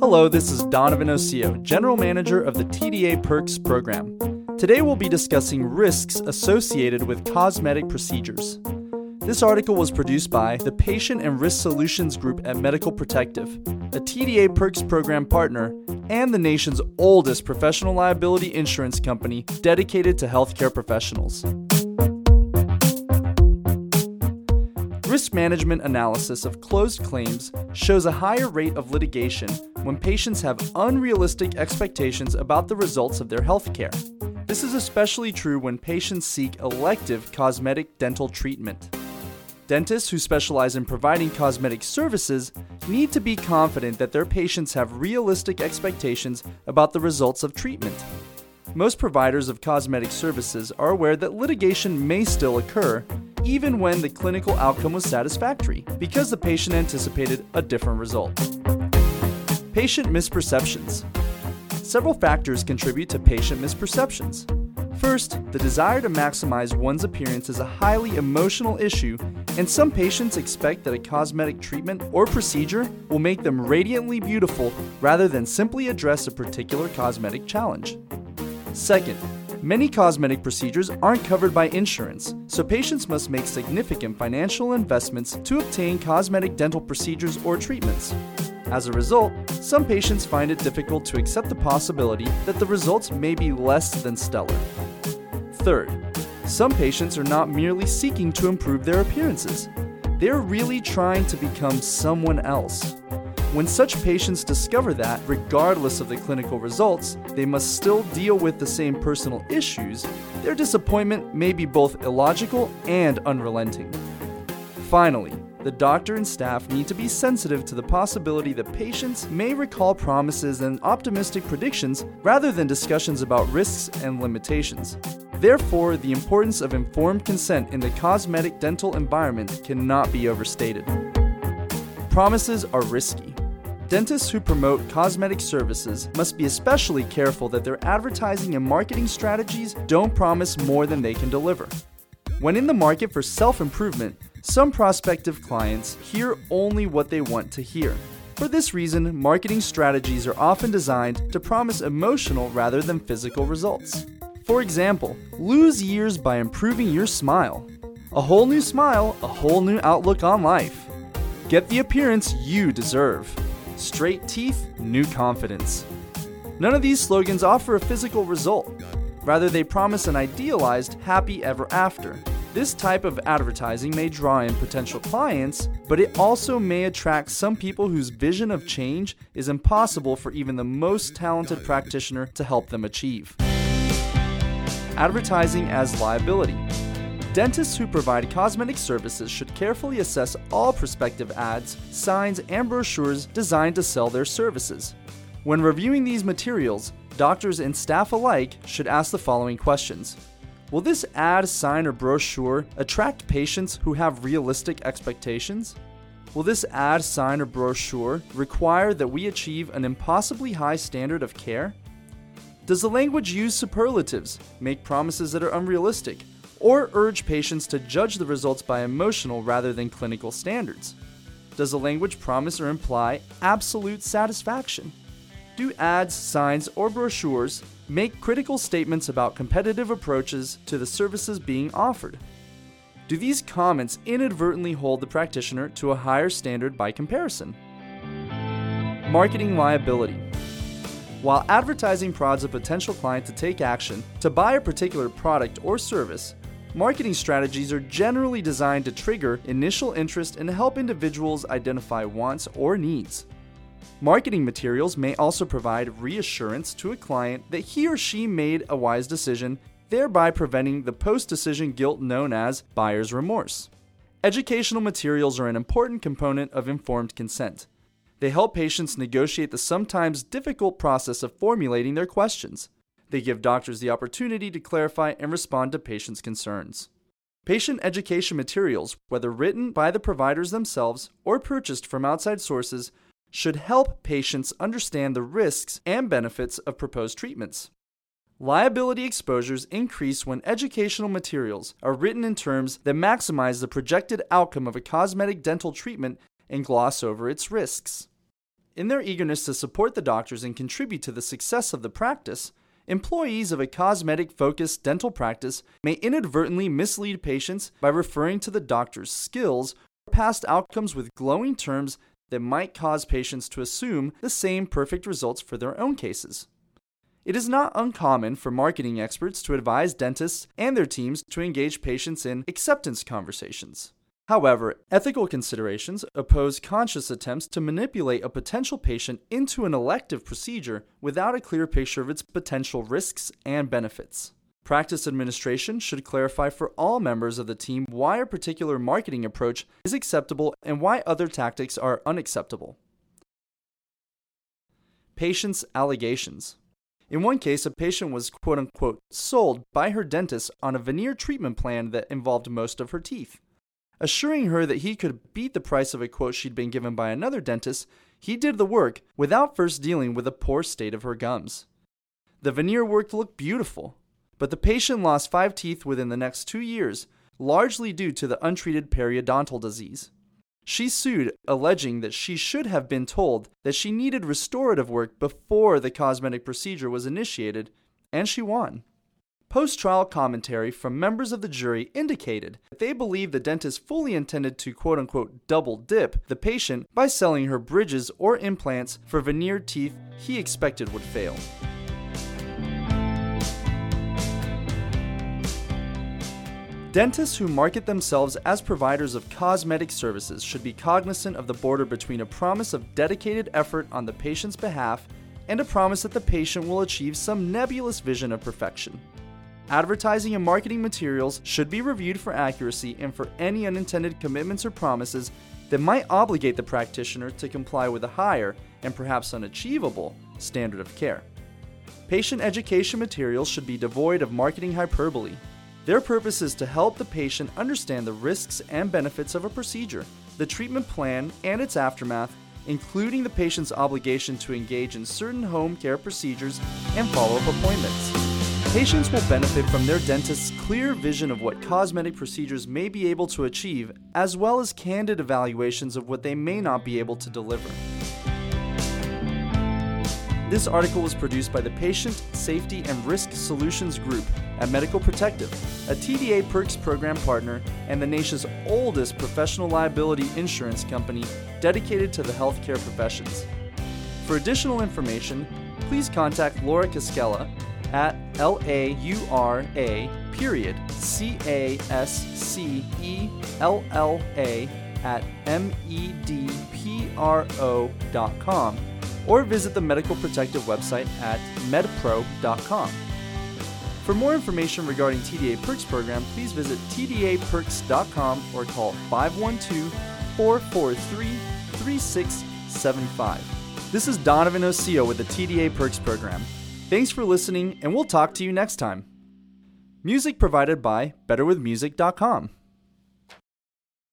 Hello, this is Donovan Osio, General Manager of the TDA Perks program. Today we'll be discussing risks associated with cosmetic procedures. This article was produced by the Patient and Risk Solutions Group at Medical Protective, a TDA Perks program partner, and the nation's oldest professional liability insurance company dedicated to healthcare professionals. Risk management analysis of closed claims shows a higher rate of litigation when patients have unrealistic expectations about the results of their health care. This is especially true when patients seek elective cosmetic dental treatment. Dentists who specialize in providing cosmetic services need to be confident that their patients have realistic expectations about the results of treatment. Most providers of cosmetic services are aware that litigation may still occur, even when the clinical outcome was satisfactory, because the patient anticipated a different result. Patient misperceptions. Several factors contribute to patient misperceptions. First, the desire to maximize one's appearance is a highly emotional issue, and some patients expect that a cosmetic treatment or procedure will make them radiantly beautiful rather than simply address a particular cosmetic challenge. Second, many cosmetic procedures aren't covered by insurance, so patients must make significant financial investments to obtain cosmetic dental procedures or treatments. As a result, some patients find it difficult to accept the possibility that the results may be less than stellar. Third, some patients are not merely seeking to improve their appearances, they're really trying to become someone else. When such patients discover that, regardless of the clinical results, they must still deal with the same personal issues, their disappointment may be both illogical and unrelenting. Finally, the doctor and staff need to be sensitive to the possibility that patients may recall promises and optimistic predictions rather than discussions about risks and limitations. Therefore, the importance of informed consent in the cosmetic dental environment cannot be overstated. Promises are risky. Dentists who promote cosmetic services must be especially careful that their advertising and marketing strategies don't promise more than they can deliver. When in the market for self improvement, some prospective clients hear only what they want to hear. For this reason, marketing strategies are often designed to promise emotional rather than physical results. For example, lose years by improving your smile. A whole new smile, a whole new outlook on life. Get the appearance you deserve. Straight teeth, new confidence. None of these slogans offer a physical result. Rather, they promise an idealized happy ever after. This type of advertising may draw in potential clients, but it also may attract some people whose vision of change is impossible for even the most talented practitioner to help them achieve. Advertising as liability. Dentists who provide cosmetic services should carefully assess all prospective ads, signs, and brochures designed to sell their services. When reviewing these materials, doctors and staff alike should ask the following questions Will this ad, sign, or brochure attract patients who have realistic expectations? Will this ad, sign, or brochure require that we achieve an impossibly high standard of care? Does the language use superlatives, make promises that are unrealistic, or urge patients to judge the results by emotional rather than clinical standards? Does the language promise or imply absolute satisfaction? Do ads, signs, or brochures make critical statements about competitive approaches to the services being offered? Do these comments inadvertently hold the practitioner to a higher standard by comparison? Marketing liability. While advertising prods a potential client to take action to buy a particular product or service, marketing strategies are generally designed to trigger initial interest and help individuals identify wants or needs. Marketing materials may also provide reassurance to a client that he or she made a wise decision, thereby preventing the post decision guilt known as buyer's remorse. Educational materials are an important component of informed consent. They help patients negotiate the sometimes difficult process of formulating their questions. They give doctors the opportunity to clarify and respond to patients' concerns. Patient education materials, whether written by the providers themselves or purchased from outside sources, should help patients understand the risks and benefits of proposed treatments. Liability exposures increase when educational materials are written in terms that maximize the projected outcome of a cosmetic dental treatment and gloss over its risks. in their eagerness to support the doctors and contribute to the success of the practice, employees of a cosmetic focused dental practice may inadvertently mislead patients by referring to the doctor's skills or past outcomes with glowing terms that might cause patients to assume the same perfect results for their own cases. It is not uncommon for marketing experts to advise dentists and their teams to engage patients in acceptance conversations. However, ethical considerations oppose conscious attempts to manipulate a potential patient into an elective procedure without a clear picture of its potential risks and benefits. Practice administration should clarify for all members of the team why a particular marketing approach is acceptable and why other tactics are unacceptable. Patient's allegations. In one case, a patient was quote unquote sold by her dentist on a veneer treatment plan that involved most of her teeth. Assuring her that he could beat the price of a quote she'd been given by another dentist, he did the work without first dealing with the poor state of her gums. The veneer work looked beautiful, but the patient lost five teeth within the next two years, largely due to the untreated periodontal disease. She sued, alleging that she should have been told that she needed restorative work before the cosmetic procedure was initiated, and she won. Post trial commentary from members of the jury indicated that they believe the dentist fully intended to quote unquote double dip the patient by selling her bridges or implants for veneered teeth he expected would fail. Dentists who market themselves as providers of cosmetic services should be cognizant of the border between a promise of dedicated effort on the patient's behalf and a promise that the patient will achieve some nebulous vision of perfection. Advertising and marketing materials should be reviewed for accuracy and for any unintended commitments or promises that might obligate the practitioner to comply with a higher, and perhaps unachievable, standard of care. Patient education materials should be devoid of marketing hyperbole. Their purpose is to help the patient understand the risks and benefits of a procedure, the treatment plan and its aftermath, including the patient's obligation to engage in certain home care procedures and follow up appointments. Patients will benefit from their dentist's clear vision of what cosmetic procedures may be able to achieve, as well as candid evaluations of what they may not be able to deliver. This article was produced by the Patient Safety and Risk Solutions Group at Medical Protective, a TDA Perks program partner and the nation's oldest professional liability insurance company dedicated to the healthcare professions. For additional information, please contact Laura Cascella at L A U R A period C A S C E L L A at M E D P R O dot com or visit the Medical Protective website at medpro.com. For more information regarding TDA Perks program, please visit tdaperks.com or call 512 443 3675. This is Donovan Osio with the TDA Perks program. Thanks for listening, and we'll talk to you next time. Music provided by BetterWithMusic.com.